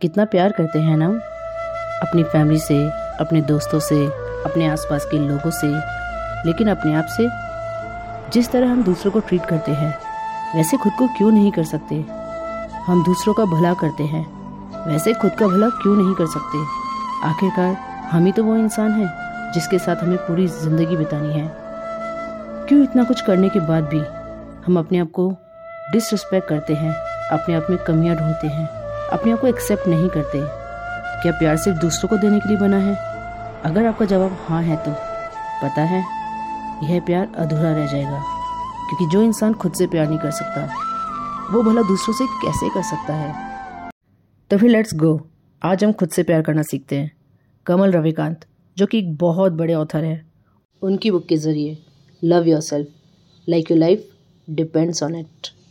कितना प्यार करते हैं ना? अपनी फैमिली से, अपने दोस्तों से, अपने आसपास के लोगों से, लेकिन अपने आप से। जिस तरह हम दूसरों को ट्रीट करते हैं, वैसे खुद को क्यों नहीं कर सकते? हम दूसरों का भला करते हैं, वैसे खुद का भला क्यों नहीं कर सकते? आखिरकार, हम ही तो वो इंसान हैं, जिसके साथ हमें पूरी ज़िंदगी बितानी है। क्यों इतना कुछ करने के बाद भी हम अपने आप को डिसरिस्पेक्ट करते हैं, अपने आप में कमियाँ ढूंढते हैं? अपने आप को एक्सेप्ट नहीं करते। क्या प्यार सिर्फ़ दूसरों को देने के लिए बना है? अगर आपका जवाब हाँ है तो। पता है, यह प्यार अधूरा रह जाएगा, क्योंकि जो इंसान खुद से प्यार नहीं कर सकता, वो भला दूसरों से कैसे कर सकता है? तो फिर लेट्स गो आज हम खुद से प्यार करना सीखते हैं। कमल रविकांत, जो कि एक बहुत बड़े ऑथर हैं। उनकी बुक के ज़रिए love yourself like your life depends on it